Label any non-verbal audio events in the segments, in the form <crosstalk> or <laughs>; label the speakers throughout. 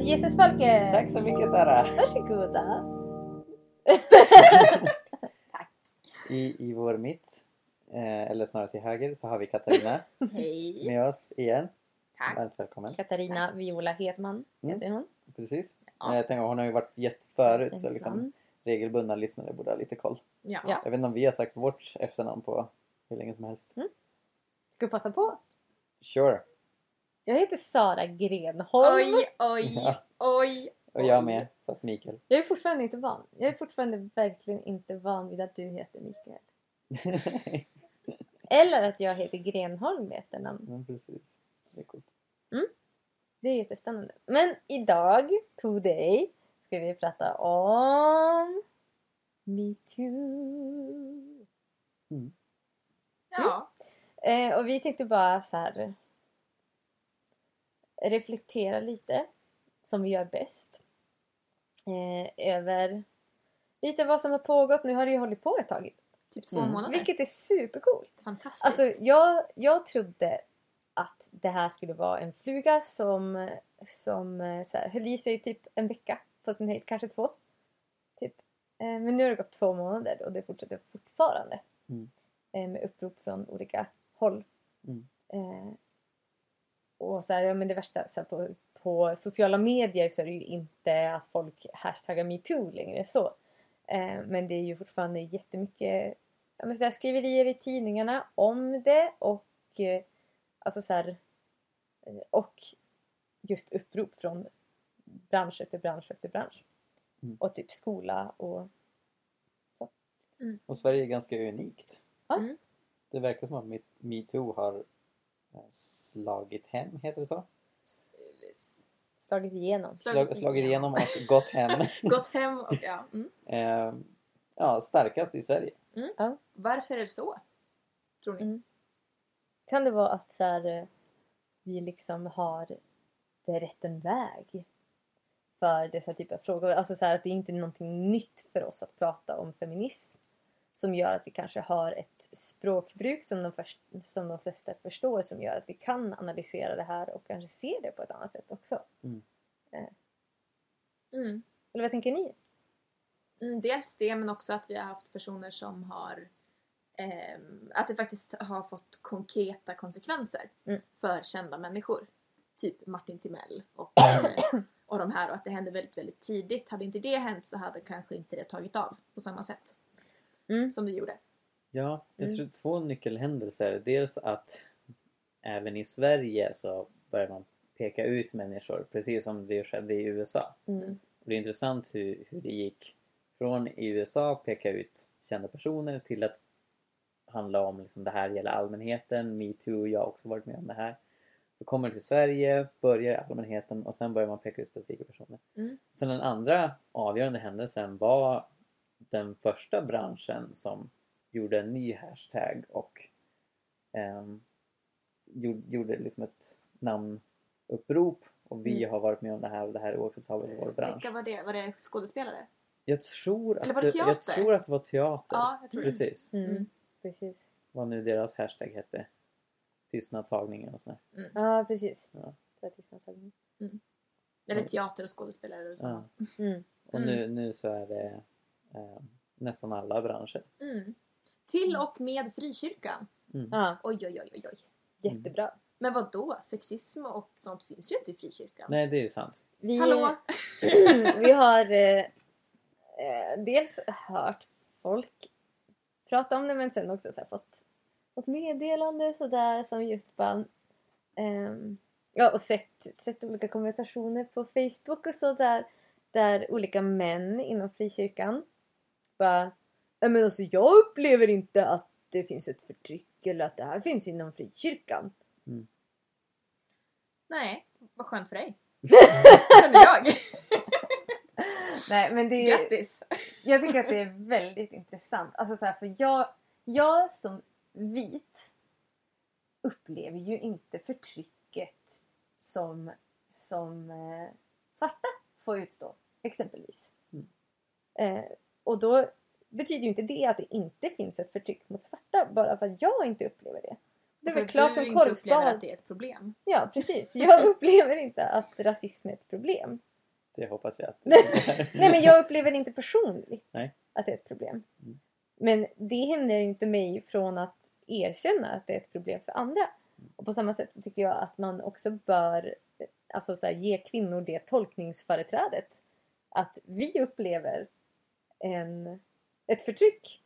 Speaker 1: Till Jesusfolket!
Speaker 2: Tack så mycket Sara!
Speaker 1: Varsågoda! <laughs>
Speaker 2: I, I vår mitt, eh, eller snarare till höger, så har vi Katarina <laughs>
Speaker 3: Hej!
Speaker 2: med oss igen.
Speaker 3: Tack!
Speaker 2: Varmt välkommen.
Speaker 1: Katarina Viola Hedman
Speaker 2: Mm.
Speaker 1: heter hon.
Speaker 2: Precis.
Speaker 3: Ja.
Speaker 2: Men Jag tänker, hon har ju varit gäst förut så liksom regelbundna lyssnare borde ha lite koll.
Speaker 3: Ja.
Speaker 1: Ja.
Speaker 2: Jag vet inte om vi har sagt vårt efternamn på hur länge som helst.
Speaker 1: Ska vi passa på?
Speaker 2: Sure!
Speaker 1: Jag heter Sara Grenholm.
Speaker 3: Oj, oj,
Speaker 2: Ja.
Speaker 3: oj!
Speaker 2: Och jag med, fast Mikael.
Speaker 1: Jag är fortfarande inte van. Jag är fortfarande verkligen inte van vid att du heter Mikael. <laughs> Eller att jag heter Grenholm i efternamn.
Speaker 2: Men precis. Det är coolt.
Speaker 1: Det är jättespännande. Men idag, today, ska vi prata om metoo.
Speaker 3: Ja.
Speaker 1: Eh, och vi tänkte bara så här reflektera lite, som vi gör bäst, eh, över lite vad som har pågått. Nu har det ju hållit på ett tag,
Speaker 3: Typ två
Speaker 2: Mm.
Speaker 3: månader.
Speaker 1: vilket är supercoolt.
Speaker 3: Fantastiskt.
Speaker 1: Alltså jag, jag trodde att det här skulle vara en fluga som, som eh, så här, höll i sig typ en vecka på sin höjd, kanske två. Typ. Eh, Men nu har det gått två månader och det fortsätter fortfarande.
Speaker 2: Mm.
Speaker 1: Eh, Med upprop från olika håll.
Speaker 2: Mm.
Speaker 1: Och så här, ja, men det värsta så här, på, på sociala medier så är det ju inte att folk hashtaggar metoo längre så. Eh, Men det är ju fortfarande jättemycket ja, men så här, skriverier i tidningarna om det och eh, alltså så här, eh, och just upprop från bransch efter bransch efter bransch.
Speaker 2: Mm.
Speaker 1: Och typ skola och
Speaker 2: Och Sverige är ganska unikt.
Speaker 3: Mm.
Speaker 2: Det verkar som att me- metoo har eh, slagit hem, heter det så?
Speaker 1: slagit igenom.
Speaker 2: Slag, slagit igenom och gått hem. <laughs>
Speaker 3: Gått hem och ja. Mm.
Speaker 2: eh, ja, starkast i Sverige.
Speaker 3: Varför är det så? Tror ni?
Speaker 1: Mm. Kan det vara att så här, eh, vi liksom har berett en väg för dessa typer av frågor? Alltså så här, att det är inte är någonting nytt för oss att prata om feminism som gör att vi kanske har ett språkbruk som de, först, som de flesta förstår som gör att vi kan analysera det här och kanske se det på ett annat sätt också.
Speaker 3: Mm.
Speaker 1: Eller vad tänker ni?
Speaker 3: Mm, dels det men också att vi har haft personer som har ehm, att det faktiskt har fått konkreta konsekvenser
Speaker 1: Mm.
Speaker 3: för kända människor. Typ Martin Timell och, eh, <coughs> och de här och att det hände väldigt väldigt tidigt. Hade inte det hänt så hade kanske inte det tagit av på samma sätt
Speaker 1: Mm.
Speaker 3: som det gjorde.
Speaker 2: Ja, jag
Speaker 1: Mm.
Speaker 2: tror två nyckelhändelser. Dels att även i Sverige så börjar man peka ut människor precis som det skedde i USA.
Speaker 1: Mm.
Speaker 2: Och det är intressant hur, hur det gick från i USA peka ut kända personer till att handla om liksom, det här gäller allmänheten, metoo, jag har också varit med om det här. Så kommer det till Sverige, börjar allmänheten och sen börjar man peka ut specifika personer.
Speaker 3: Mm.
Speaker 2: Sen den andra avgörande händelsen var den första branschen som gjorde en ny hashtag och ehm, gjorde, liksom ett namnupprop och vi
Speaker 1: Mm.
Speaker 2: har varit med om det här och det här är oacceptabelt i vår bransch.
Speaker 3: Vilka var det? Var det skådespelare?
Speaker 2: Jag tror,
Speaker 3: Eller
Speaker 2: att
Speaker 3: var det
Speaker 2: jag
Speaker 3: teater?
Speaker 2: tror att det var teater.
Speaker 3: Ja, jag tror.
Speaker 2: Precis.
Speaker 1: Mm.
Speaker 3: Mm.
Speaker 1: Precis.
Speaker 2: Vad nu deras hashtag hette. Tystnadtagningen och sådär.
Speaker 1: Ja, precis.
Speaker 2: Ja.
Speaker 1: Det var tystnadstagning.
Speaker 3: Eller teater och skådespelare eller så.
Speaker 2: Ja. <laughs>
Speaker 1: Mm.
Speaker 2: Och nu, nu så är det eh, nästan alla branscher.
Speaker 3: Mm. Till och med frikyrkan.
Speaker 2: Mm.
Speaker 1: Ja,
Speaker 3: Oj, oj, oj, oj, oj.
Speaker 1: jättebra.
Speaker 3: Men vad då? Sexism och sånt finns ju inte i frikyrkan.
Speaker 2: Nej, det är ju sant.
Speaker 1: Vi,
Speaker 3: Hallå? <laughs>
Speaker 1: vi har eh, eh, dels hört folk prata om det men sen också så här, fått, fått meddelande sådär som just bara ehm, ja, och sett, sett olika konversationer på Facebook och så där, där olika män inom frikyrkan bara men alltså jag upplever inte att det finns ett förtryck eller att det här finns inom frikyrkan.
Speaker 3: Nej, vad skönt för dig. <laughs> Känner jag. <laughs>
Speaker 1: Nej men det är,
Speaker 3: Grattis!
Speaker 1: Jag tycker att det är väldigt intressant. Alltså så här, för jag, jag som vit upplever ju inte förtrycket som, som eh, svarta får utstå, exempelvis.
Speaker 2: Mm.
Speaker 1: Eh, och då betyder ju inte det att det inte finns ett förtryck mot svarta bara för att jag inte upplever det. Det är
Speaker 3: För
Speaker 1: väl klart
Speaker 3: du
Speaker 1: som
Speaker 3: inte upplever
Speaker 1: korvspad.
Speaker 3: att det är ett problem.
Speaker 1: Ja, precis. Jag <laughs> upplever inte att rasism är ett problem.
Speaker 2: Det hoppas jag att <laughs>
Speaker 1: Nej, men jag upplever inte personligt
Speaker 2: Nej.
Speaker 1: att det är ett problem.
Speaker 2: Mm.
Speaker 1: Men det hindrar inte mig från att erkänna att det är ett problem för andra. Och på samma sätt så tycker jag att man också bör alltså så här, ge kvinnor det tolkningsföreträdet. Att vi upplever en, ett förtryck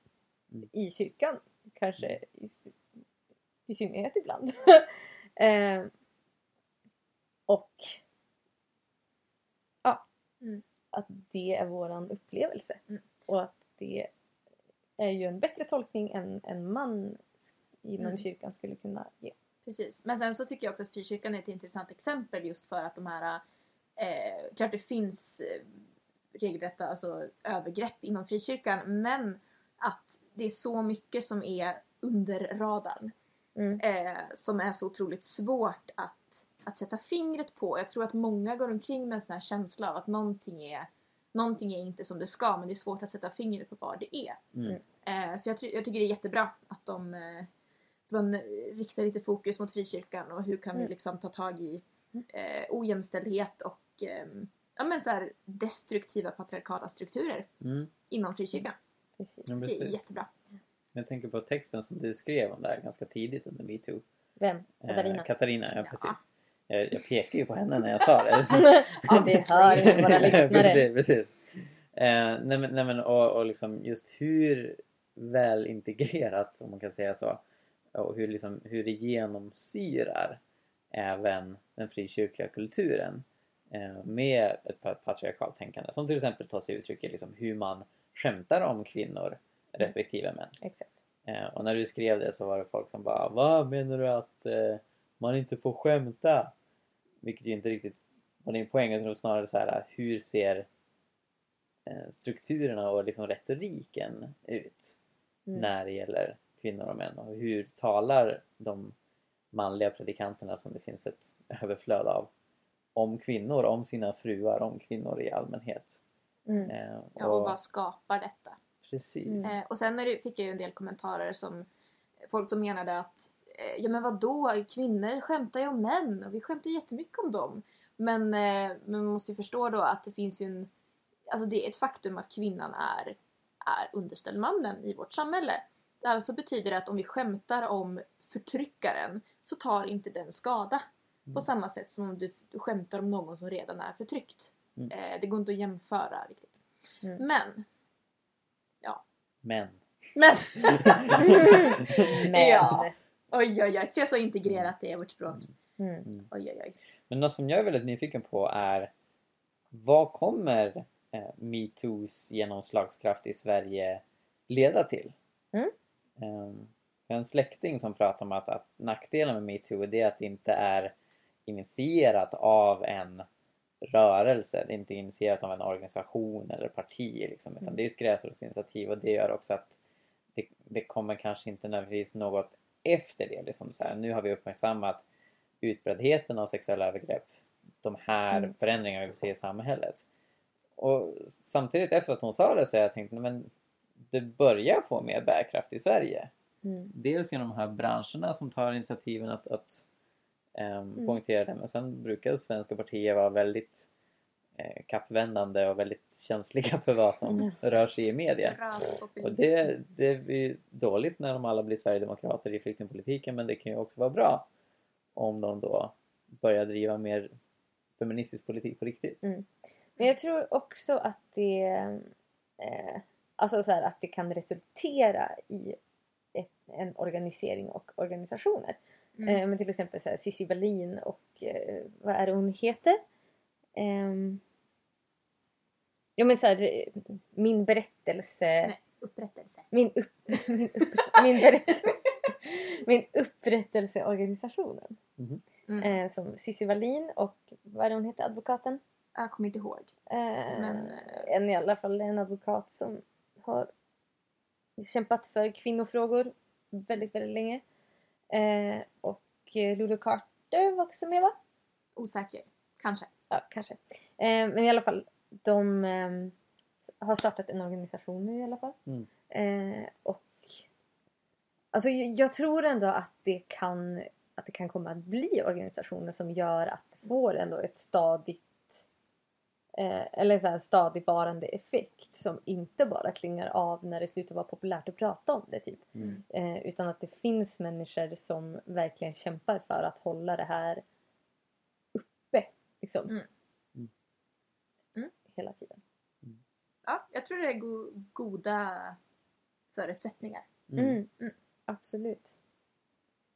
Speaker 2: Mm.
Speaker 1: i kyrkan. Kanske i, sy- i synnerhet ibland. <laughs> eh, och ja,
Speaker 3: Mm.
Speaker 1: att det är våran upplevelse.
Speaker 3: Mm.
Speaker 1: Och att det är ju en bättre tolkning än en man inom
Speaker 3: Mm.
Speaker 1: kyrkan skulle kunna ge.
Speaker 3: Precis. Men sen så tycker jag också att frikyrkan är ett intressant exempel just för att de här... Eh, klart det finns eh, regelrätta alltså, övergrepp inom frikyrkan men att det är så mycket som är under radarn.
Speaker 1: Mm.
Speaker 3: Eh, som är så otroligt svårt att, att sätta fingret på. Jag tror att många går omkring med en sån här känsla av att någonting är, någonting är inte som det ska men det är svårt att sätta fingret på vad det är.
Speaker 2: Mm.
Speaker 3: Eh, så jag, jag tycker det är jättebra att de eh, att man riktar lite fokus mot frikyrkan och hur kan vi
Speaker 1: Mm.
Speaker 3: liksom ta tag i eh, ojämställdhet och eh, ja, men så här destruktiva patriarkala strukturer
Speaker 2: Mm.
Speaker 3: inom frikyrkan.
Speaker 1: Precis.
Speaker 2: Ja,
Speaker 3: Det är
Speaker 2: precis.
Speaker 3: jättebra.
Speaker 2: Jag tänker på texten som du skrev om det här ganska tidigt under metoo.
Speaker 1: Vem? Katarina?
Speaker 2: Eh, Katarina, ja
Speaker 3: Ja.
Speaker 2: precis. Jag, jag pekade ju på henne när jag sa det. <laughs>
Speaker 1: ja, det hör inte våra <laughs> lyssnare.
Speaker 2: precis, precis. Eh, nej men, nej men och, och liksom just hur väl integrerat, om man kan säga så, och hur, liksom, hur det genomsyrar även den frikyrkliga kulturen eh, med ett pa- patriarkalt tänkande. Som till exempel tar sig uttryck i liksom hur man skämtar om kvinnor respektive män.
Speaker 1: Exakt.
Speaker 2: Eh, och när du skrev det så var det folk som bara Vad menar du att eh, man inte får skämta? Vilket ju inte riktigt var din poäng utan snarare så här hur ser eh, strukturerna och liksom retoriken ut
Speaker 1: Mm.
Speaker 2: när det gäller kvinnor och män och hur talar de manliga predikanterna som det finns ett överflöd av om kvinnor, om sina fruar, om kvinnor i allmänhet.
Speaker 1: Mm.
Speaker 2: Eh,
Speaker 3: Ja, och vad skapar detta?
Speaker 2: Precis.
Speaker 1: Mm.
Speaker 3: Eh, och sen det, fick jag ju en del kommentarer som folk som menade att eh, ja men vadå, kvinnor skämtar ju om män och vi skämtar jättemycket om dem. Men, eh, men man måste ju förstå då att det finns ju en, alltså det är ett faktum att kvinnan är, är underställd mannen i vårt samhälle. Alltså betyder det att om vi skämtar om förtryckaren så tar inte den skada.
Speaker 2: Mm.
Speaker 3: På samma sätt som om du, du skämtar om någon som redan är förtryckt.
Speaker 2: Mm.
Speaker 3: Eh, det går inte att jämföra riktigt.
Speaker 1: Mm.
Speaker 3: Men,
Speaker 2: Men.
Speaker 3: men <laughs>
Speaker 1: Men.
Speaker 3: Ja. Oj, oj, oj. Se så integrerat det är vårt språk.
Speaker 1: Mm.
Speaker 2: Mm.
Speaker 3: Oj, oj, oj.
Speaker 2: Men något som jag är väldigt nyfiken på är vad kommer eh, metoos genomslagskraft i Sverige leda till?
Speaker 1: Mm.
Speaker 2: Um, jag har en släkting som pratar om att, att nackdelen med metoo är att det inte är initierat av en rörelse. Det är inte initierat av en organisation eller parti liksom, utan
Speaker 1: Mm.
Speaker 2: det är ett gräsrotsinitiativ och det gör också att det, det kommer kanske inte nödvändigtvis något efter det. Liksom så här, nu har vi uppmärksammat utbreddheten av sexuella övergrepp. De här
Speaker 1: Mm.
Speaker 2: förändringarna vi vill se i samhället. Och samtidigt efter att hon sa det så jag tänkt men det börjar få mer bärkraft i Sverige.
Speaker 1: Mm.
Speaker 2: Dels genom de här branscherna som tar initiativen att, att
Speaker 1: Mm.
Speaker 2: poängtera det men sen brukar svenska partier vara väldigt eh, kappvändande och väldigt <laughs> känsliga för vad som
Speaker 1: Mm.
Speaker 2: rör sig i media. Och det, det är ju dåligt när de alla blir Sverigedemokrater i flyktingpolitiken men det kan ju också vara bra om de då börjar driva mer feministisk politik på riktigt.
Speaker 1: Men jag tror också att det, eh, alltså så här, att det kan resultera i ett, en organisering och organisationer.
Speaker 3: Mm.
Speaker 1: Eh, men till exempel så här, Cissi Wallin och eh, vad är det hon heter? Ehm, ja men så här, eh, min berättelse.
Speaker 3: Nej, upprättelse.
Speaker 1: Min, upp, <laughs> min, upp, min berättelse. <laughs> Min upprättelseorganisationen.
Speaker 3: Mm.
Speaker 1: Eh, som Cissi Wallin och vad är det hon heter, advokaten?
Speaker 3: Jag kommer inte ihåg.
Speaker 1: Eh,
Speaker 3: Men, eh,
Speaker 1: en i alla fall en advokat som har kämpat för kvinnofrågor väldigt, väldigt länge. Eh, och eh, Lulu Carter var också med va?
Speaker 3: Osäker. Kanske.
Speaker 1: Ja, kanske. Eh, men i alla fall, de eh, har startat en organisation nu i alla fall.
Speaker 2: Mm.
Speaker 1: Eh, och Alltså jag, jag tror ändå att det kan att det kan komma att bli organisationer som gör att det får ändå ett stadigt eh, eller så här stadigvarande effekt som inte bara klingar av när det slutar vara populärt att prata om det typ.
Speaker 2: Mm.
Speaker 1: Eh, utan att det finns människor som verkligen kämpar för att hålla det här uppe. Liksom.
Speaker 3: Mm.
Speaker 2: Mm.
Speaker 3: Mm.
Speaker 1: Hela tiden.
Speaker 3: Ja, jag tror det är go- goda förutsättningar.
Speaker 2: Mm.
Speaker 1: Mm.
Speaker 3: Mm.
Speaker 1: Absolut.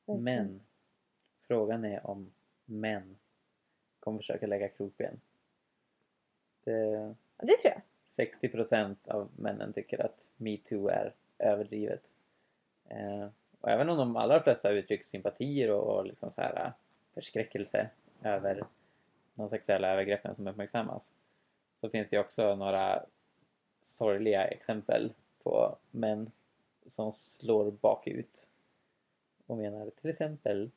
Speaker 1: Verkligen.
Speaker 2: Men frågan är om män kommer försöka lägga krokben. Det,
Speaker 1: Det tror jag.
Speaker 2: 60% av männen tycker att metoo är överdrivet. Eh, och även om de allra flesta uttrycker sympatier och, och liksom så här, äh, förskräckelse över de sexuella övergreppen som uppmärksammas så finns det också några sorgliga exempel på män som slår bakut och menar till exempel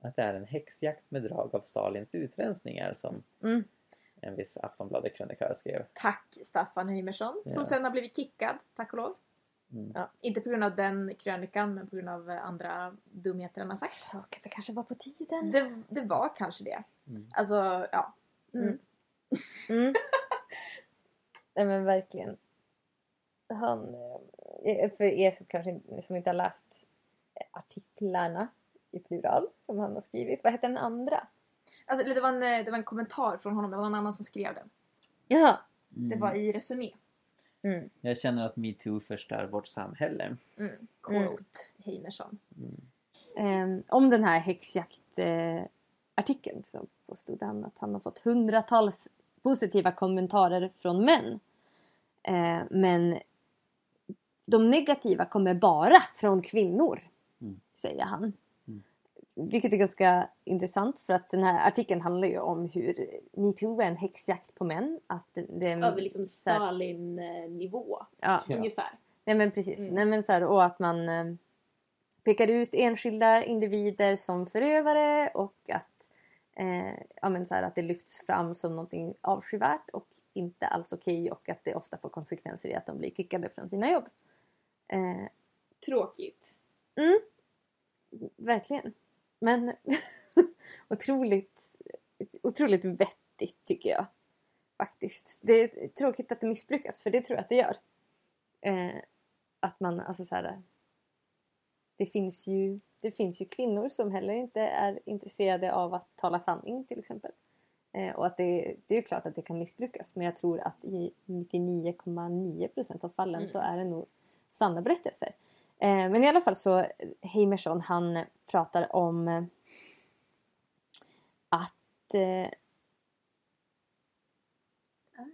Speaker 2: att det är en häxjakt med drag av Stalins utrensningar som
Speaker 1: Mm.
Speaker 2: En viss Aftonbladet-krönikör skrev.
Speaker 3: Tack Staffan Heimersson
Speaker 2: Ja.
Speaker 3: som sen har blivit kickad, tack och lov.
Speaker 2: Mm.
Speaker 1: Ja.
Speaker 3: Inte på grund av den krönikan men på grund av eh, andra dumheter han har sagt.
Speaker 1: Och det kanske var på tiden.
Speaker 3: Det, det var kanske det.
Speaker 2: Mm.
Speaker 3: Alltså, ja. Mm.
Speaker 1: Mm. Mm. <laughs> Nej men verkligen. Han, eh, för er som kanske inte- som inte har läst artiklarna i plural som han har skrivit. Vad heter den andra?
Speaker 3: Alltså, eller det, var en, eh, det var en kommentar från honom, det var någon annan som skrev den.
Speaker 1: Jaha.
Speaker 3: Det var i Resumé.
Speaker 1: Mm.
Speaker 2: Jag känner att metoo förstör vårt samhälle.
Speaker 3: Mm. Quote Heimersson.
Speaker 2: Mm.
Speaker 1: Ehm, om den här häxjakt-artikeln så påstod han att han har fått hundratals positiva kommentarer från män. Eh, men de negativa kommer bara från kvinnor,
Speaker 2: Mm.
Speaker 1: säger han.
Speaker 2: Mm.
Speaker 1: Vilket är ganska intressant för att den här artikeln handlar ju om hur metoo är en häxjakt på män. Att det, det,
Speaker 3: Över liksom Stalin-nivå
Speaker 1: ja,
Speaker 3: ungefär.
Speaker 1: Nej men precis.
Speaker 3: Mm.
Speaker 1: Nej, men så här, och att man eh, pekar ut enskilda individer som förövare och att, eh, ja, men så här, att det lyfts fram som någonting avskyvärt och inte alls okej och att det ofta får konsekvenser i att de blir kickade från sina jobb. Eh,
Speaker 3: Tråkigt.
Speaker 1: verkligen. Men <laughs> otroligt, otroligt vettigt tycker jag. Faktiskt. Det är tråkigt att det missbrukas för det tror jag att det gör. Eh, att man, alltså så här. Det finns, ju, det finns ju kvinnor som heller inte är intresserade av att tala sanning till exempel. Eh, och att det, det är klart att det kan missbrukas men jag tror att i 99,9% av fallen
Speaker 3: Mm.
Speaker 1: så är det nog sanna berättelser. Eh, men i alla fall så Heimersson han pratar om eh, att eh,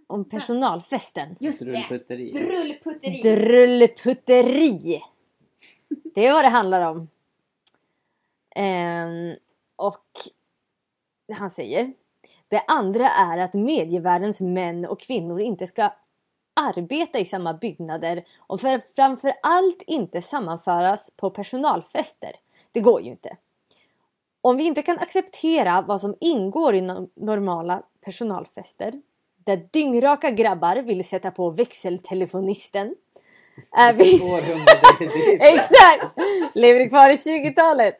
Speaker 1: om personalfesten.
Speaker 3: Just det!
Speaker 2: Drullputteri.
Speaker 3: Drullputteri!
Speaker 1: Drullputteri! Det är vad det handlar om. Ehm, och han säger Det andra är att medievärldens män och kvinnor inte ska arbeta i samma byggnader och för, framför allt inte sammanföras på personalfester. Det går ju inte. Om vi inte kan acceptera vad som ingår i no- normala personalfester där dyngraka grabbar vill sätta på växeltelefonisten är vi... <laughs> Exakt! Lever kvar i 20-talet.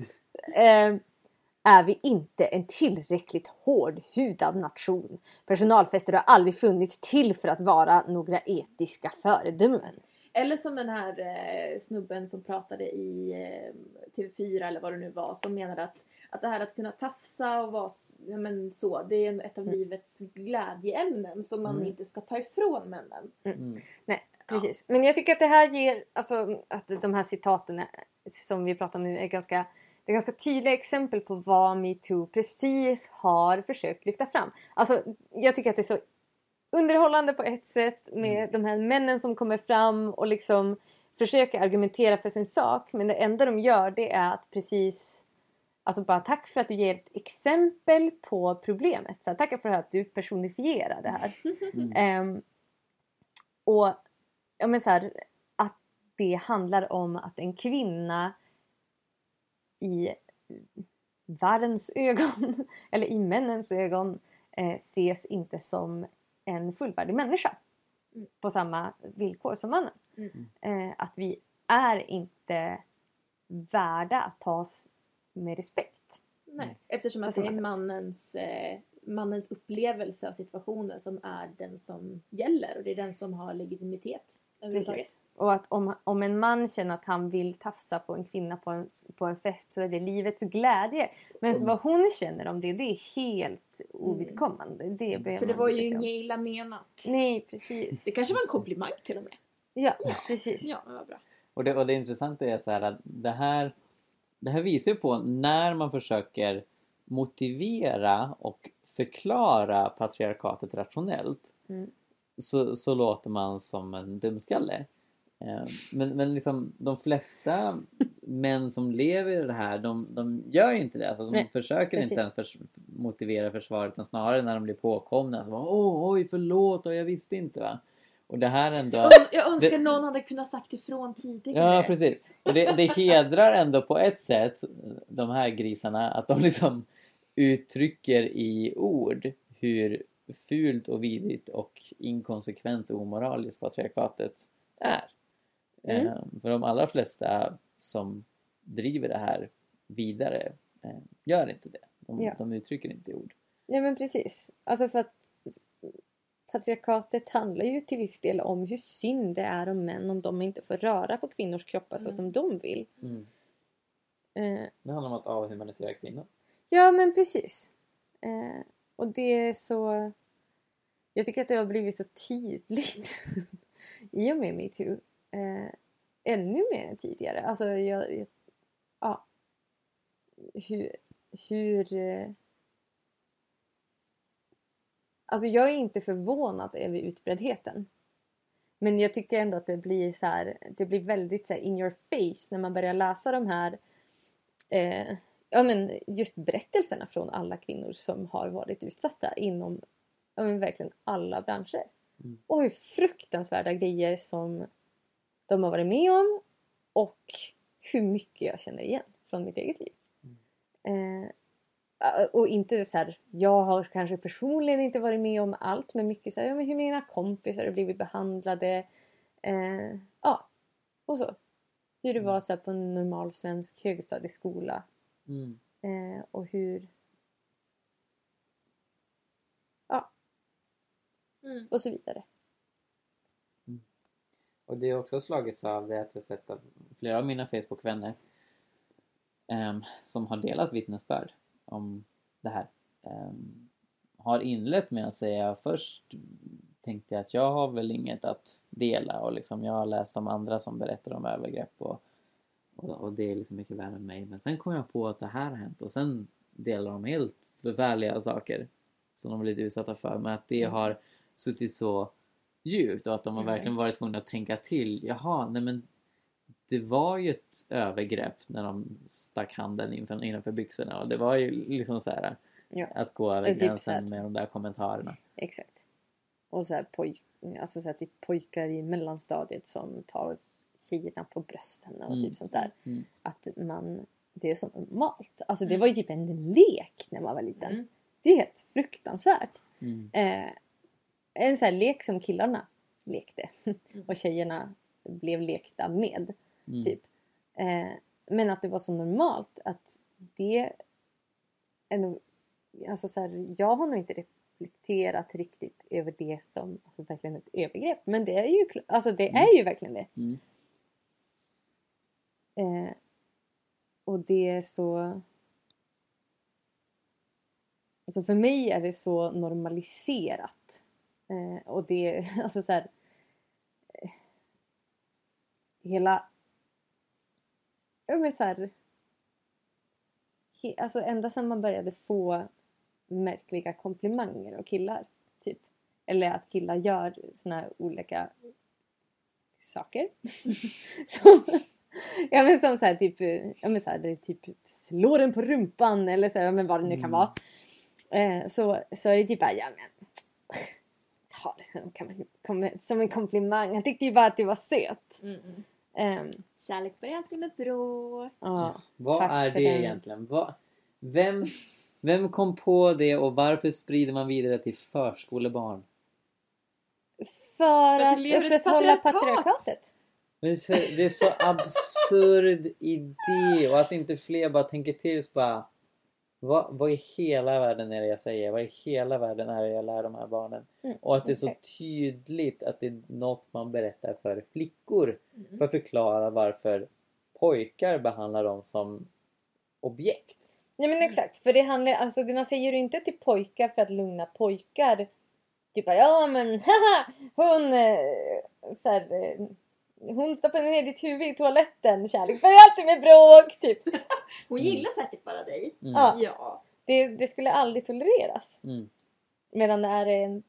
Speaker 1: Eh, är vi inte en tillräckligt hårdhudad nation. Personalfester har aldrig funnits till för att vara några etiska föredömen.
Speaker 3: Eller som den här eh, snubben som pratade i eh, TV4 eller vad det nu var som menade att, att det här att kunna tafsa och vara ja, men så, det är ett av
Speaker 1: Mm.
Speaker 3: livets glädjeämnen som man
Speaker 2: Mm.
Speaker 3: inte ska ta ifrån männen.
Speaker 2: Mm.
Speaker 1: Precis. Men jag tycker att det här ger, alltså att de här citaten är- som vi pratar om nu är ganska, det är ganska tydliga exempel på vad metoo precis har försökt lyfta fram. Alltså jag tycker att det är så underhållande på ett sätt med de här männen som kommer fram och liksom försöker argumentera för sin sak. Men det enda de gör det är att precis Alltså bara tack för att du ger ett exempel på problemet. Så här, tack för att du personifierar det här.
Speaker 2: Mm. <laughs>
Speaker 1: Ehm, och ja, men så här, att det handlar om att en kvinna i världens ögon, <laughs> eller i männens ögon, eh, ses inte som en fullvärdig människa.
Speaker 3: Mm.
Speaker 1: På samma villkor som mannen.
Speaker 3: Mm.
Speaker 1: Eh, att vi är inte värda att tas med respekt.
Speaker 3: Nej, eftersom att det är mannens, eh, mannens upplevelse av situationen som är den som gäller och det är den som har legitimitet överhuvudtaget.
Speaker 1: Precis. Och att om, om en man känner att han vill tafsa på en kvinna på en, på en fest så är det livets glädje. Men
Speaker 2: Mm.
Speaker 1: vad hon känner om det, det är helt ovidkommande. Det behöver
Speaker 3: För det var ju inget illa menat.
Speaker 1: Nej, precis.
Speaker 3: Det kanske var en komplimang till och med.
Speaker 1: Ja, precis.
Speaker 3: Ja, men vad bra.
Speaker 2: Och det, och det intressanta är så här att det här, det här visar ju på när man försöker motivera och förklara patriarkatet rationellt
Speaker 1: Mm.
Speaker 2: så, så låter man som en dumskalle. Eh, Men, men liksom de flesta män som lever i det här, de, de gör ju inte det. Alltså, de
Speaker 1: Nej,
Speaker 2: försöker inte ens
Speaker 1: precis.
Speaker 2: förs- motivera försvaret utan snarare när de blir påkomna. Så Åh, oj, förlåt, och jag visste inte va. Och det här ändå...
Speaker 3: Ö- Jag önskar
Speaker 2: Det-
Speaker 3: någon hade kunnat sagt ifrån tidigare.
Speaker 2: Ja, precis. Och det, det hedrar ändå på ett sätt de här grisarna att de liksom uttrycker i ord hur fult och vidrigt och inkonsekvent och omoraliskt patriarkatet är.
Speaker 1: Mm.
Speaker 2: Eh, för de allra flesta som driver det här vidare eh, gör inte det. De,
Speaker 1: Ja.
Speaker 2: de uttrycker inte i ord.
Speaker 1: Nej men precis. Alltså för att patriarkatet handlar ju till viss del om hur synd det är om män om de inte får röra på kvinnors kroppar så
Speaker 3: Mm.
Speaker 1: som de vill. Eh,
Speaker 2: Det handlar om att avhumanisera kvinnor.
Speaker 1: ja men precis. Eh, och det är så... Jag tycker att det har blivit så tydligt <laughs> i och med metoo. Eh, ännu mer än tidigare. Alltså jag... jag ja. Hur... hur eh, Alltså jag är inte förvånad över utbreddheten. Men jag tycker ändå att det blir så här, det blir väldigt så in your face när man börjar läsa de här eh, ja men just berättelserna från alla kvinnor som har varit utsatta inom ja, verkligen alla branscher.
Speaker 2: Mm.
Speaker 1: Och hur fruktansvärda grejer som de har varit med om och hur mycket jag känner igen från mitt eget liv. Eh, och inte så här, jag har kanske personligen inte varit med om allt men mycket så här, ja, men hur mina kompisar har blivit behandlade. Eh, ja, och så. Hur det var så här, på en normal svensk högstadieskola
Speaker 2: Mm.
Speaker 1: eh, och hur... Ja,
Speaker 3: Mm.
Speaker 1: och så vidare.
Speaker 2: Och det är också slagits av det att jag sett av flera av mina Facebook-vänner ehm, som har delat vittnesbörd om det här. Ehm, har inlett med att säga först tänkte jag att jag har väl inget att dela och liksom jag har läst om andra som berättar om övergrepp och, och, och det är liksom mycket värre än mig. Men sen kom jag på att det här har hänt och sen delar de helt förfärliga saker som de blivit utsatta för men att det
Speaker 1: Mm.
Speaker 2: har suttit så djupt och att de har verkligen varit tvungna att tänka till. Jaha, nej men det var ju ett övergrepp när de stack handen inför, innanför byxorna och det var ju liksom så här
Speaker 1: Ja.
Speaker 2: att gå över
Speaker 1: Typ
Speaker 2: gränsen med de där kommentarerna.
Speaker 1: Exakt. Och så här, poj, alltså så här typ pojkar i mellanstadiet som tar tjejerna på brösten och
Speaker 2: Mm.
Speaker 1: typ sånt där.
Speaker 2: Mm.
Speaker 1: Att man, det är så normalt. Alltså det
Speaker 3: Mm.
Speaker 1: var ju typ en lek när man var liten.
Speaker 3: Mm.
Speaker 1: Det är helt fruktansvärt.
Speaker 2: Mm.
Speaker 1: Eh, en sån här lek som killarna lekte <laughs> och tjejerna blev lekta med.
Speaker 2: Mm.
Speaker 1: Typ. Eh, men att det var så normalt att det nog, alltså så här, jag har nog inte reflekterat riktigt över det som alltså verkligen ett övergrepp. Men det är ju, alltså det
Speaker 2: Mm.
Speaker 1: är ju verkligen det.
Speaker 2: Mm.
Speaker 1: Eh, och det är så... Alltså för mig är det så normaliserat. Eh, och det, <laughs> alltså så här... eh, Hela... Ja men så här... He, alltså ända sedan man började få märkliga komplimanger av killar. Typ. Eller att killar gör såna här olika saker. <laughs> som, ja men som så här typ, eh, ja men så här, typ slår den på rumpan eller så här, men vad det nu kan
Speaker 2: Mm.
Speaker 1: vara. Eh, så, så är det typ bara, ja men ta det som, en komplimang. Han tyckte ju bara att du var söt.
Speaker 3: Mm.
Speaker 1: Ehm,
Speaker 3: Kärlek börjar alltid med bråk.
Speaker 1: ja.
Speaker 2: Vad är det
Speaker 1: den.
Speaker 2: egentligen? Vad, vem, vem kom på det och varför sprider man vidare till förskolebarn?
Speaker 1: För
Speaker 3: att
Speaker 1: upprätthålla
Speaker 3: patriarkat.
Speaker 1: patriarkatet.
Speaker 2: Men det är, så, det är så absurd idé och att inte fler bara tänker till så bara vad, vad i hela världen är det jag säger? Vad i hela världen är det jag lär de här barnen?
Speaker 1: Mm,
Speaker 2: Och att det är så tydligt att det är något man berättar för flickor
Speaker 3: Mm.
Speaker 2: för att förklara varför pojkar behandlar dem som objekt.
Speaker 1: Nej men exakt, för det handlar, alltså man säger ju inte till pojkar för att lugna pojkar. Typ ja men <laughs> haha, hon eh, så här, eh, hon stoppade ner ditt huvud i toaletten, kärlek börjar alltid med bråk, typ. <laughs>
Speaker 3: Hon gillar säkert bara dig.
Speaker 2: Mm.
Speaker 1: Ja.
Speaker 3: Ja.
Speaker 1: Det, det skulle aldrig tolereras.
Speaker 2: Mm.
Speaker 1: Medan det är en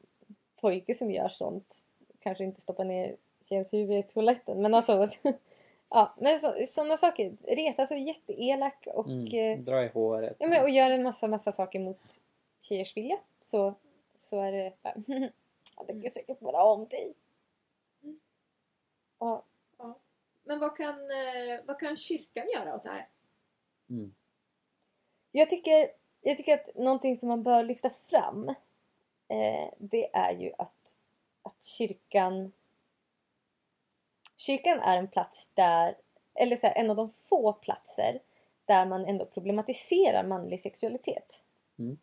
Speaker 1: pojke som gör sånt, kanske inte stoppar ner tjejens huvud i toaletten, men alltså <laughs> Ja, men så, sådana saker. Retas och är jätteelak och,
Speaker 2: Mm.
Speaker 1: eh,
Speaker 2: Dra i håret.
Speaker 1: ja, men, och gör en massa, massa saker mot tjejers vilja. Så, så är det <laughs> jag tänker säkert bara om dig. Ja,
Speaker 3: Men vad kan, eh, vad kan kyrkan göra åt det här?
Speaker 2: Mm.
Speaker 1: Jag tycker, jag tycker att någonting som man bör lyfta fram eh, det är ju att, att kyrkan Kyrkan är en plats där, eller så här, en av de få platser där man ändå problematiserar manlig sexualitet.
Speaker 2: Mm.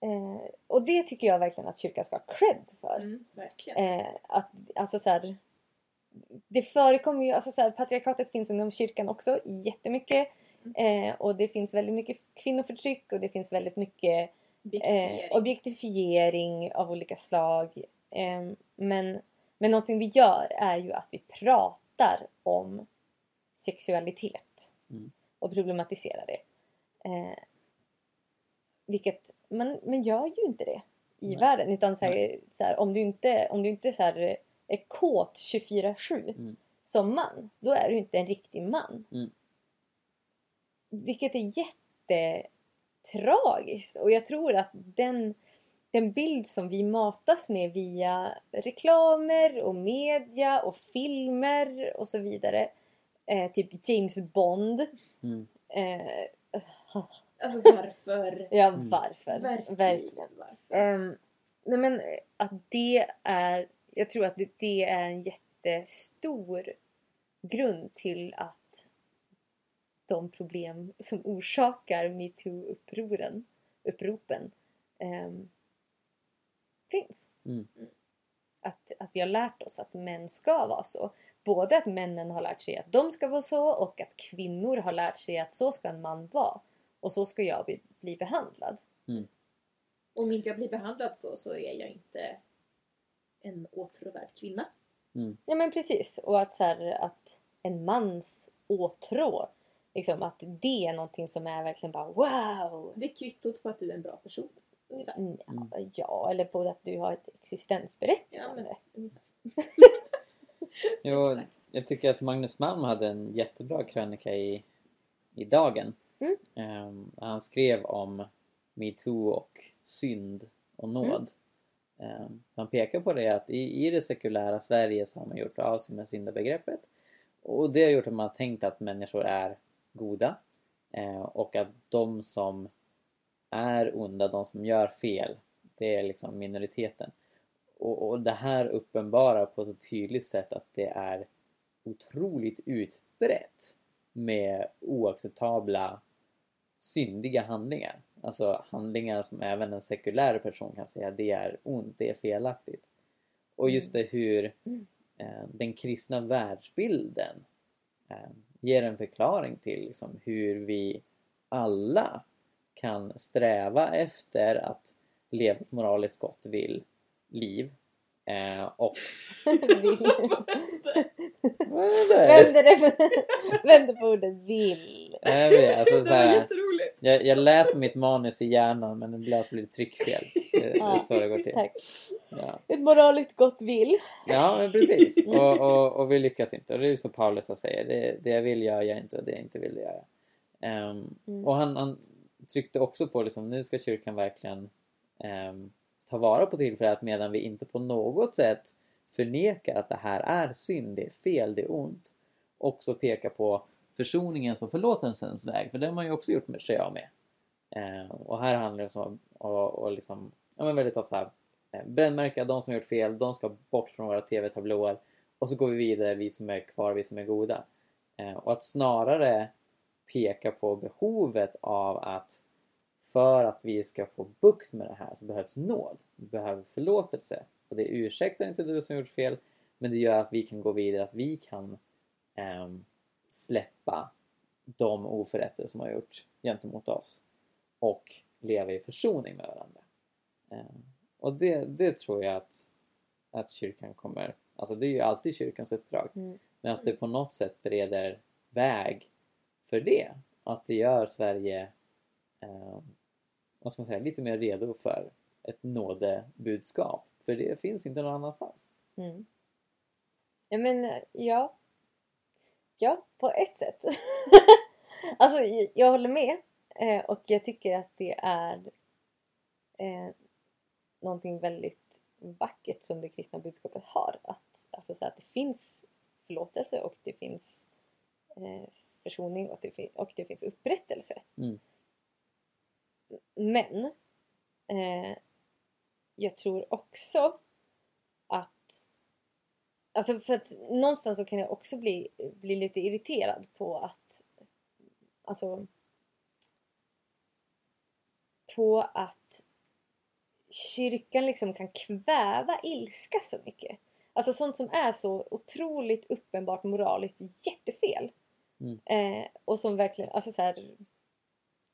Speaker 1: Eh, och det tycker jag verkligen att kyrkan ska ha cred för.
Speaker 3: Mm, verkligen.
Speaker 1: Eh, att, alltså så här, det förekommer ju, alltså så här, patriarkatet finns inom kyrkan också jättemycket. Eh, och det finns väldigt mycket kvinnoförtryck och det finns väldigt mycket
Speaker 3: Objektifiering.
Speaker 1: eh, objektifiering av olika slag. Eh, men, men någonting vi gör är ju att vi pratar om sexualitet
Speaker 2: Mm.
Speaker 1: och problematiserar det. Eh, vilket man, man gör ju inte det i
Speaker 2: Nej.
Speaker 1: världen. Utan så här, så här, om du inte, om du inte så här, är kåt 24-7
Speaker 2: Mm.
Speaker 1: som man, då är du inte en riktig man.
Speaker 2: Mm.
Speaker 1: Vilket är jättetragiskt. Och jag tror att den, den bild som vi matas med via reklamer och media och filmer och så vidare. Eh, typ James Bond.
Speaker 2: Mm.
Speaker 1: Eh, <laughs>
Speaker 3: Alltså varför?
Speaker 1: ja,
Speaker 2: Mm.
Speaker 1: varför?
Speaker 3: Verkligen. Varför?
Speaker 1: Ehm, nej men att det är, jag tror att det, det är en jättestor grund till att de problem som orsakar metoo-upproren, uppropen, ehm, finns.
Speaker 2: Mm.
Speaker 1: Att, att vi har lärt oss att män ska vara så. Både att männen har lärt sig att de ska vara så och att kvinnor har lärt sig att så ska en man vara. Och så ska jag bli, bli behandlad.
Speaker 3: Om inte jag blir behandlad så, så är jag inte en åtråvärd kvinna.
Speaker 1: Ja men precis. Och att, så här, att en mans åtrå, liksom att det är någonting som är verkligen bara wow!
Speaker 3: Det är kvittot på att du är en bra person. Ungefär.
Speaker 1: Ja, ja eller på att du har ett existensberättigande.
Speaker 3: Ja. <laughs>
Speaker 2: Jo, jag tycker att Magnus Malm hade en jättebra krönika i, i Dagen.
Speaker 1: Mm.
Speaker 2: Ehm, han skrev om metoo och synd och nåd. Ehm, Eh, man pekar på det att i, i det sekulära Sverige så har man gjort av sig med syndabegreppet. Och det har gjort att man har tänkt att människor är goda. Eh, och att de som är onda, de som gör fel, det är liksom minoriteten. Och, och det här uppenbarar på ett så tydligt sätt att det är otroligt utbrett med oacceptabla syndiga handlingar. Alltså handlingar som även en sekulär person kan säga det är ont, det är felaktigt. Och just det hur
Speaker 1: Mm.
Speaker 2: eh, den kristna världsbilden eh, ger en förklaring till liksom, hur vi alla kan sträva efter att leva ett moraliskt gott vill, liv. Eh, och... <laughs>
Speaker 1: Vill. <laughs> <laughs> Vänder, på ordet vill.
Speaker 2: Alltså, så här. Jag, jag läser mitt manus i hjärnan men det blir lite tryckfel. Det, det är så det går till.
Speaker 1: Tack.
Speaker 2: Ja,
Speaker 1: Ett moraliskt gott vill.
Speaker 2: ja men precis. Och, och, och vi lyckas inte. Och det är ju så Paulus säger. Det, det jag vill gör jag inte och det jag inte vill göra. Ehm,
Speaker 1: Mm.
Speaker 2: Och han, han tryckte också på liksom, nu ska kyrkan verkligen ehm, ta vara på tillfället medan vi inte på något sätt förnekar att det här är synd, det är fel, det är ont. Också peka på försoningens och förlåtelsens väg, för det har man ju också gjort med sig av med. Eh, och här handlar det om att liksom, ja men väldigt ofta eh, brännmärka de som gjort fel, de ska bort från våra TV-tablåer och så går vi vidare, vi som är kvar, vi som är goda. Eh, och att snarare peka på behovet av att för att vi ska få bukt med det här så behövs nåd. Vi behöver förlåtelse. Och det ursäktar inte du som gjort fel men det gör att vi kan gå vidare, att vi kan ehm, släppa de oförrätter som har gjorts gentemot oss och leva i försoning med varandra. Ehm, och det, det tror jag att, att kyrkan kommer... Alltså det är ju alltid kyrkans uppdrag.
Speaker 1: Mm.
Speaker 2: Men att det på något sätt bereder väg för det. Att det gör Sverige eh, vad ska man säga, lite mer redo för ett nådebudskap. För det finns inte någon annanstans.
Speaker 1: Mm. Ja men ja. Ja, på ett sätt. <laughs> alltså jag håller med. Eh, och jag tycker att det är eh, någonting väldigt vackert som det kristna budskapet har. Att, alltså, så att det finns förlåtelse och det finns eh, försoning och det, fin- och det finns upprättelse.
Speaker 2: Mm.
Speaker 1: Men eh, jag tror också att Alltså för att någonstans så kan jag också bli, bli lite irriterad på att Alltså På att kyrkan liksom kan kväva ilska så mycket. Alltså sånt som är så otroligt uppenbart moraliskt jättefel.
Speaker 2: Mm.
Speaker 1: Eh, och som verkligen, alltså så här,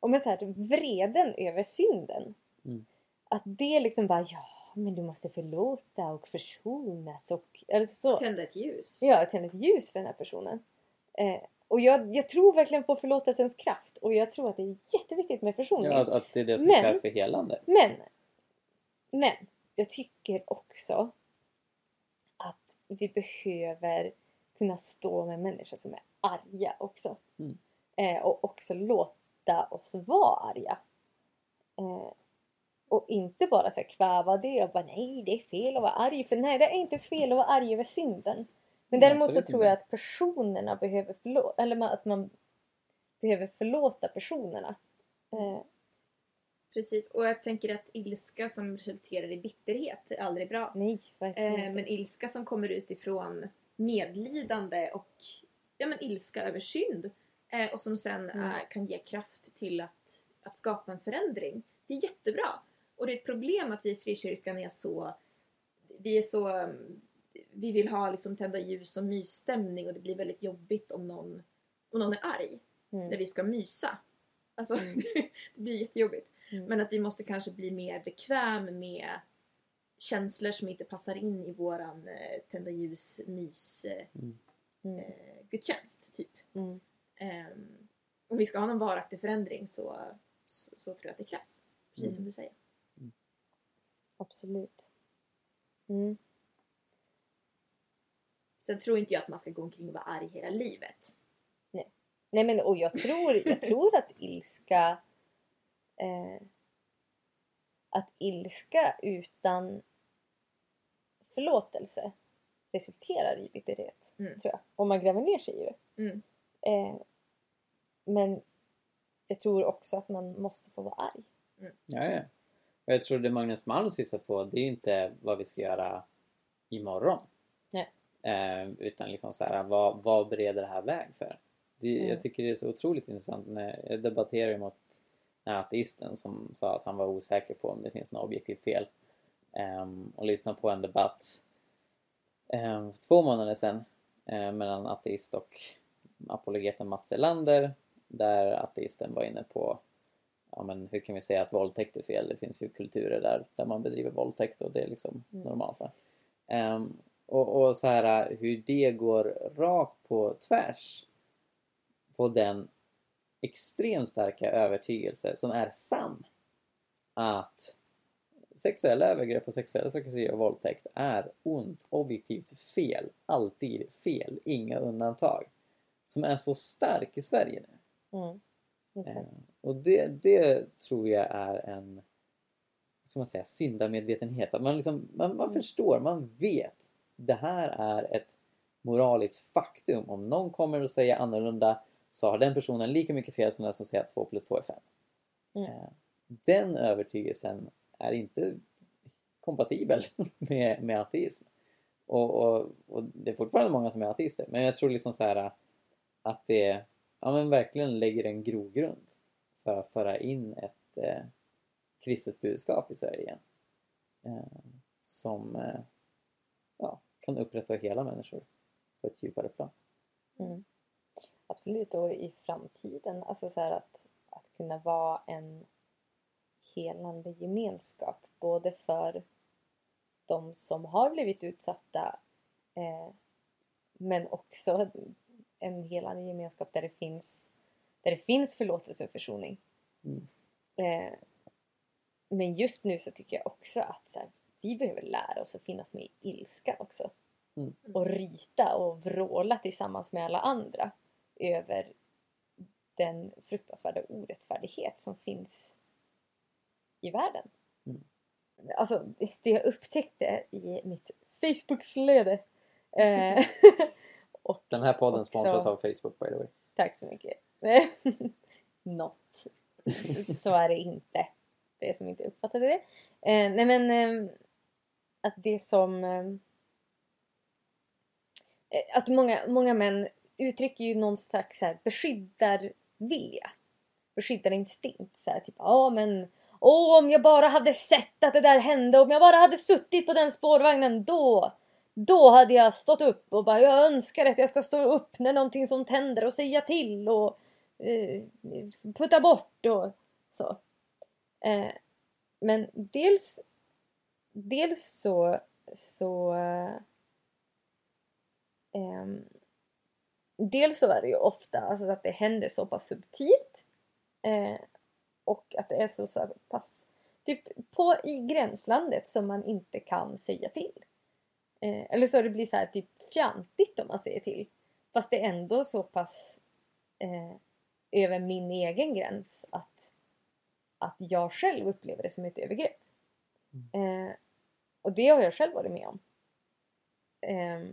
Speaker 1: om en så här vreden över synden.
Speaker 2: Mm.
Speaker 1: Att det liksom bara, ja men du måste förlåta och försonas och eller så.
Speaker 3: Tända ett ljus.
Speaker 1: Ja, tända ett ljus för den här personen. Eh, och jag, jag tror verkligen på förlåtelsens kraft och jag tror att det är jätteviktigt med försoning.
Speaker 2: Ja, att, att det är det som
Speaker 1: Men-
Speaker 2: krävs för helande.
Speaker 1: Men, men jag tycker också att vi behöver kunna stå med människor som är arga också.
Speaker 2: Mm.
Speaker 1: Eh, och också låta oss vara arga. Eh, och inte bara så här kväva det och bara nej det är fel att vara arg. För nej det är inte fel att vara arg över synden. Men däremot så tror jag att personerna behöver förlåta, eller att man behöver förlåta personerna. Eh,
Speaker 3: Precis, och jag tänker att ilska som resulterar i bitterhet är aldrig bra.
Speaker 1: nej, verkligen
Speaker 3: Eh,
Speaker 1: inte.
Speaker 3: men ilska som kommer utifrån medlidande och ja, men ilska över synd eh, och som sen
Speaker 1: Mm.
Speaker 3: kan ge kraft till att, att skapa en förändring. Det är jättebra. Och det är ett problem att vi i frikyrkan är så... Vi är så... Vi vill ha liksom tända ljus och mysstämning och det blir väldigt jobbigt om någon, om någon är arg
Speaker 1: Mm.
Speaker 3: när vi ska mysa. Alltså,
Speaker 1: Mm. <laughs>
Speaker 3: det blir jättejobbigt.
Speaker 1: Mm.
Speaker 3: Men att vi måste kanske bli mer bekväm med känslor som inte passar in i våran eh, tända ljus mys
Speaker 2: Mm.
Speaker 1: Mm.
Speaker 3: eh, gudstjänst typ.
Speaker 1: Mm.
Speaker 3: Ehm, om vi ska ha någon varaktig förändring så, så, så tror jag att det krävs. Precis
Speaker 1: Mm.
Speaker 3: som du säger.
Speaker 1: Absolut. Mm.
Speaker 3: Sen tror inte jag att man ska gå omkring och vara arg hela livet.
Speaker 1: Nej men och jag tror, jag tror att ilska eh, att ilska utan förlåtelse resulterar i bitterhet.
Speaker 3: Mm.
Speaker 1: Tror jag. Om man gräver ner sig i det.
Speaker 3: Mm.
Speaker 1: Eh, men jag tror också att man måste få vara arg.
Speaker 2: Ja, ja. Jag tror det Magnus Malm syftar på det är ju inte vad vi ska göra imorgon.
Speaker 1: Nej.
Speaker 2: Eh, utan liksom så här, vad, vad bereder det här väg för? Det,
Speaker 1: Mm.
Speaker 2: Jag tycker det är så otroligt intressant när jag debatterar mot den här ateisten som sa att han var osäker på om det finns något objektivt fel. Ehm, och lyssnade på en debatt ehm, för två månader sedan eh, mellan ateist och apologeten Mats Elander där ateisten var inne på ja, men hur kan vi säga att våldtäkt är fel? Det finns ju kulturer där, där man bedriver våldtäkt och det är liksom
Speaker 1: Mm.
Speaker 2: normalt. Ehm, och, och så här hur det går rakt på tvärs på den extremt starka övertygelse som är sann att sexuella övergrepp och sexuella trakasserier och våldtäkt är ont, objektivt fel, alltid fel, inga undantag. Som är så stark i Sverige nu.
Speaker 1: Mm. Exakt.
Speaker 2: Eh, och det, det tror jag är en ska man säga, syndamedvetenhet. Att man, liksom, man, man
Speaker 1: Mm.
Speaker 2: förstår, man vet. Det här är ett moraliskt faktum. Om någon kommer och säger annorlunda så har den personen lika mycket fel som den som säger att 2 plus 2 är 5.
Speaker 1: Mm.
Speaker 2: Eh, Den övertygelsen är inte kompatibel <laughs> med, med ateism. Och, och, och det är fortfarande många som är ateister. Men jag tror liksom så här att det ja, men verkligen lägger en grogrund för att föra in ett eh, kristet budskap i Sverige igen. Eh, som eh, ja, kan upprätta hela människor på ett djupare plan.
Speaker 1: Mm. Absolut, och i framtiden, alltså så här att, att kunna vara en helande gemenskap både för de som har blivit utsatta eh, men också en helande gemenskap där det finns, där det finns förlåtelse och försoning.
Speaker 2: Mm.
Speaker 1: Eh, men just nu så tycker jag också att så här, vi behöver lära oss att finnas med i ilskan också.
Speaker 2: Mm.
Speaker 1: Och ryta och vråla tillsammans med alla andra över den fruktansvärda orättfärdighet som finns i världen.
Speaker 2: Mm.
Speaker 1: Alltså det jag upptäckte i mitt Facebook-flöde eh, <laughs> <laughs> och
Speaker 2: Den här podden
Speaker 1: också-
Speaker 2: sponsras av Facebook by the way.
Speaker 1: Tack så mycket. <laughs> Not. Så är det inte. För er som inte uppfattade det. Eh, nej men eh, att det som... Eh, att många, många män uttrycker ju någon slags så här beskyddarvilja. Beskyddarinstinkt. Så här, typ, ja men Åh, om jag bara hade sett att det där hände, om jag bara hade suttit på den spårvagnen då då hade jag stått upp och bara jag önskar att jag ska stå upp när någonting sånt händer och säga till och eh, putta bort och så. Eh, men dels dels så så eh, dels så är det ju ofta alltså att det händer så pass subtilt eh, och att det är så, så pass typ på i gränslandet som man inte kan säga till. Eh, eller så det blir så här typ fjantigt om man säger till. Fast det är ändå så pass eh, över min egen gräns att, att jag själv upplever det som ett övergrepp. Eh, och det har jag själv varit med om. Eh,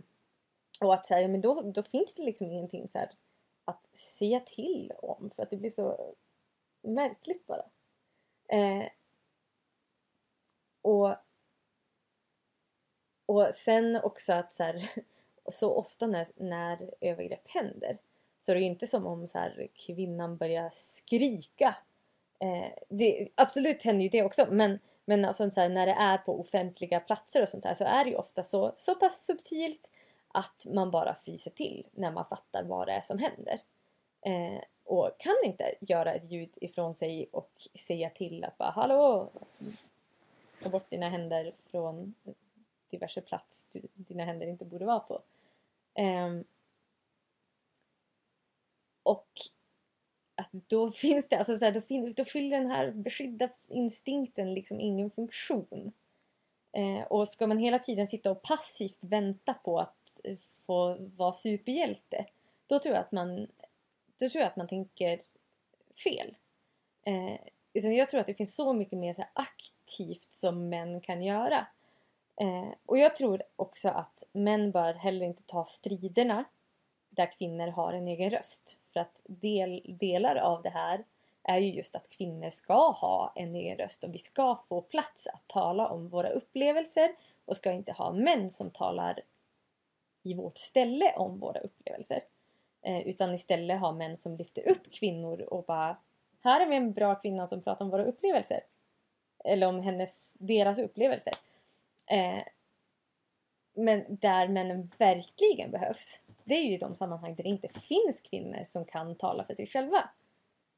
Speaker 1: och att säga, men då, då finns det liksom ingenting så här att säga till om för att det blir så märkligt bara. Eh, och och sen också att så, här, <laughs> så ofta när, när övergrepp händer så är det ju inte som om så här, kvinnan börjar skrika. Eh, det, absolut händer ju det också men, men alltså, så här, när det är på offentliga platser och sånt där så är det ju ofta så, så pass subtilt att man bara fyser till när man fattar vad det är som händer. Eh, och kan inte göra ett ljud ifrån sig och säga till att bara hallå ta bort dina händer från diverse plats du, dina händer inte borde vara på. Um, och att då <laughs> finns det, alltså så här, då, fin, då fyller den här beskyddarinstinkten liksom ingen funktion. Eh, och ska man hela tiden sitta och passivt vänta på att eh, få vara superhjälte då tror jag att man, då tror jag att man tänker fel. Eh, utan jag tror att det finns så mycket mer så här aktivt som män kan göra. Eh, och jag tror också att män bör heller inte ta striderna där kvinnor har en egen röst. För att del, delar av det här är ju just att kvinnor ska ha en egen röst och vi ska få plats att tala om våra upplevelser och ska inte ha män som talar i vårt ställe om våra upplevelser. Eh, utan istället ha män som lyfter upp kvinnor och bara här är vi en bra kvinna som pratar om våra upplevelser. Eller om hennes, deras upplevelser. Eh, men där männen verkligen behövs, det är ju i de sammanhang där det inte finns kvinnor som kan tala för sig själva.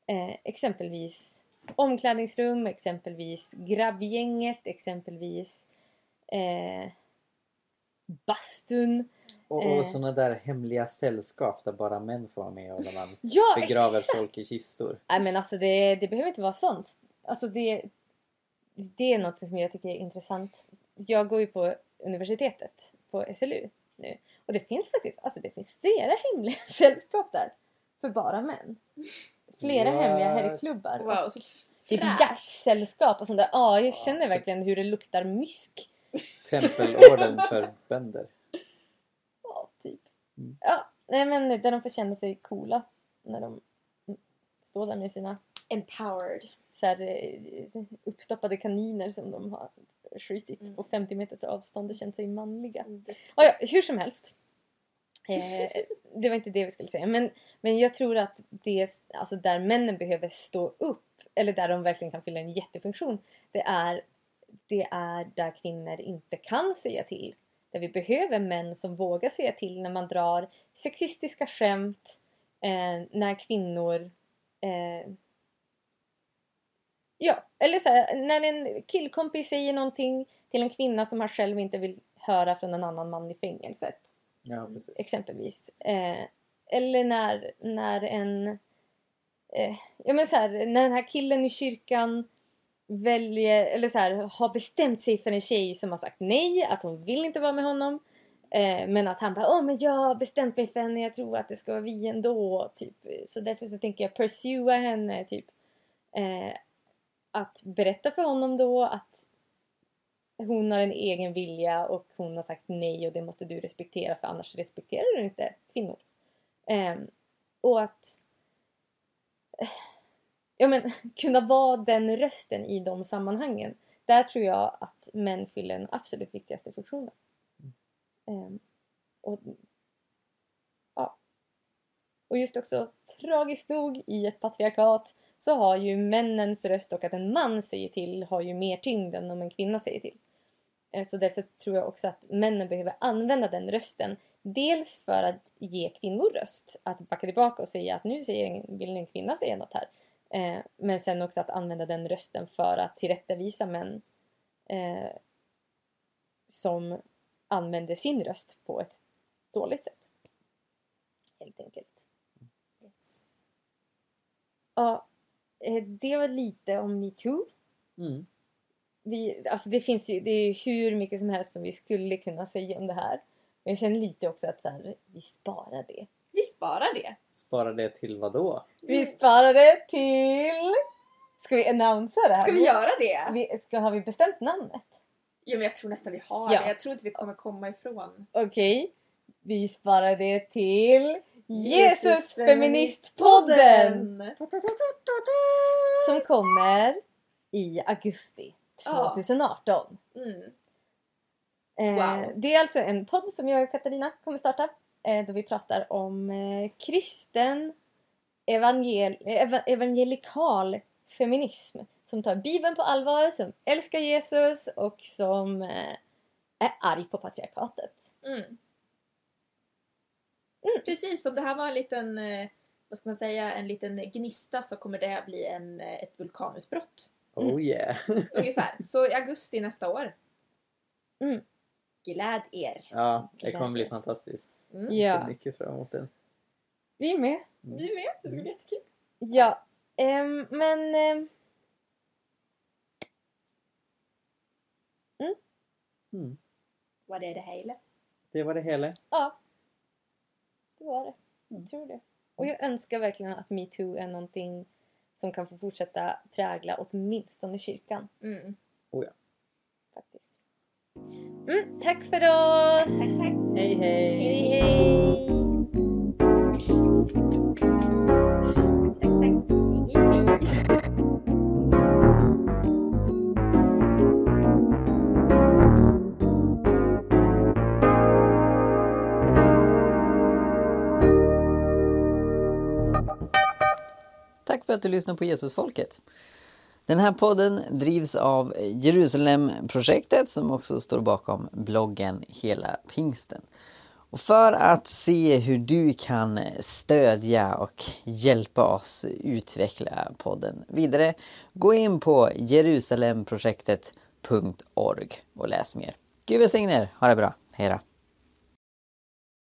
Speaker 1: Eh, exempelvis omklädningsrum, exempelvis grabbgänget, exempelvis eh, bastun.
Speaker 2: Och,
Speaker 1: Eh.
Speaker 2: och sådana där hemliga sällskap där bara män får vara med och där man
Speaker 1: Ja,
Speaker 2: begraver
Speaker 1: exakt!
Speaker 2: folk i kistor.
Speaker 1: Nej men alltså det, det behöver inte vara sånt. Alltså det, det är något som jag tycker är intressant. Jag går ju på universitetet, på SLU nu. Och det finns faktiskt alltså det finns flera hemliga <laughs> sällskap där. För bara män. Flera
Speaker 2: What?
Speaker 1: hemliga herrklubbar. och
Speaker 3: Wow, så
Speaker 1: Typ hjärtsällskap och sånt där. Ja, jag känner verkligen hur det luktar mysk.
Speaker 2: Tempelorden <laughs> för bönder.
Speaker 1: Ja, typ.
Speaker 2: Mm.
Speaker 1: Ja, nej men där de får känna sig coola. När de står där med sina
Speaker 3: Empowered.
Speaker 1: så här, eh, uppstoppade kaniner som de har skjutit
Speaker 3: Mm.
Speaker 1: på 50 meters avstånd och känt sig manliga.
Speaker 3: Mm.
Speaker 1: Ah, ja, hur som helst. Eh, det var inte det vi skulle säga. Men, men jag tror att det alltså där männen behöver stå upp, eller där de verkligen kan fylla en jättefunktion, det är, det är där kvinnor inte kan säga till. Där vi behöver män som vågar säga till när man drar sexistiska skämt, eh, när kvinnor eh, Ja, eller så här, när en killkompis säger någonting till en kvinna som han själv inte vill höra från en annan man i fängelset.
Speaker 2: Ja, precis.
Speaker 1: Exempelvis. Eh, eller när, när en... Eh, ja men så här, när den här killen i kyrkan väljer, eller så här, har bestämt sig för en tjej som har sagt nej, att hon vill inte vara med honom. Eh, men att han bara, åh men jag har bestämt mig för henne, jag tror att det ska vara vi ändå. Typ. Så därför så tänker jag pursua henne. Typ. Eh, att berätta för honom då att hon har en egen vilja och hon har sagt nej och det måste du respektera för annars respekterar du inte kvinnor. Ehm, och att eh, ja, men, <laughs> kunna vara den rösten i de sammanhangen. Där tror jag att män fyller den absolut viktigaste funktionen. Ehm, och, ja. och just också tragiskt nog i ett patriarkat så har ju männens röst och att en man säger till har ju mer tyngd än om en kvinna säger till. Eh, så därför tror jag också att männen behöver använda den rösten. Dels för att ge kvinnor röst, att backa tillbaka och säga att nu säger en, vill en kvinna säga något här. Eh, men sen också att använda den rösten för att tillrättavisa män eh, som använder sin röst på ett dåligt sätt. Helt enkelt. Yes. Ja, eh, det var lite om metoo.
Speaker 2: Mm.
Speaker 1: Vi, alltså det finns ju det är ju hur mycket som helst som vi skulle kunna säga om det här. Men jag känner lite också att så här, vi sparar det.
Speaker 3: Vi sparar det.
Speaker 2: Spara det till vad då?
Speaker 1: Vi sparar det till... Ska vi annonsa det här?
Speaker 3: Ska vi göra det?
Speaker 1: Vi, ska, har vi bestämt namnet?
Speaker 3: Ja, men jag tror nästan vi har
Speaker 1: Ja.
Speaker 3: det. Jag tror inte vi kommer komma ifrån.
Speaker 1: Okej. Vi sparar det till
Speaker 3: Jesus
Speaker 1: Jesus Feministpodden! Som kommer i augusti
Speaker 3: Ja.
Speaker 1: 2018.
Speaker 3: Mm.
Speaker 1: Eh,
Speaker 3: Wow.
Speaker 1: Det är alltså en podd som jag och Katarina kommer starta. Eh, då vi pratar om eh, kristen evangel ev evangelikal feminism. Som tar Bibeln på allvar, som älskar Jesus och som är arg på patriarkatet.
Speaker 3: Mm. Precis, som det här var en liten, eh, vad ska man säga, en liten gnista så kommer det bli en, eh, ett vulkanutbrott.
Speaker 1: Mm.
Speaker 2: Oh yeah! <laughs>
Speaker 3: Ungefär. Så i augusti nästa år.
Speaker 1: Mm.
Speaker 3: Gläd er!
Speaker 2: ja, det kommer bli fantastiskt.
Speaker 3: Mm.
Speaker 2: Jag
Speaker 1: Ja,
Speaker 2: ser mycket fram emot den.
Speaker 1: vi är med.
Speaker 3: Vi med, det ska bli jättekul.
Speaker 1: Ja, ehm, men... ehm,
Speaker 2: Mm.
Speaker 3: Vad är det hela?
Speaker 2: Det var det hela.
Speaker 1: Ja. Det var det.
Speaker 2: Mm.
Speaker 1: Jag tror det. Och jag önskar verkligen att metoo är någonting som kan få fortsätta prägla åtminstone kyrkan.
Speaker 3: Mm.
Speaker 1: Faktiskt. Mm, tack för oss!
Speaker 3: Tack, tack!
Speaker 2: Hej hej!
Speaker 1: Hej hej!
Speaker 4: För att du lyssnar på Jesusfolket. Den här podden drivs av Jerusalemprojektet som också står bakom bloggen Hela Pingsten. Och för att se hur du kan stödja och hjälpa oss utveckla podden vidare, gå in på jerusalemprojektet.org och läs mer. Gud välsigne er, ha det bra, hejdå!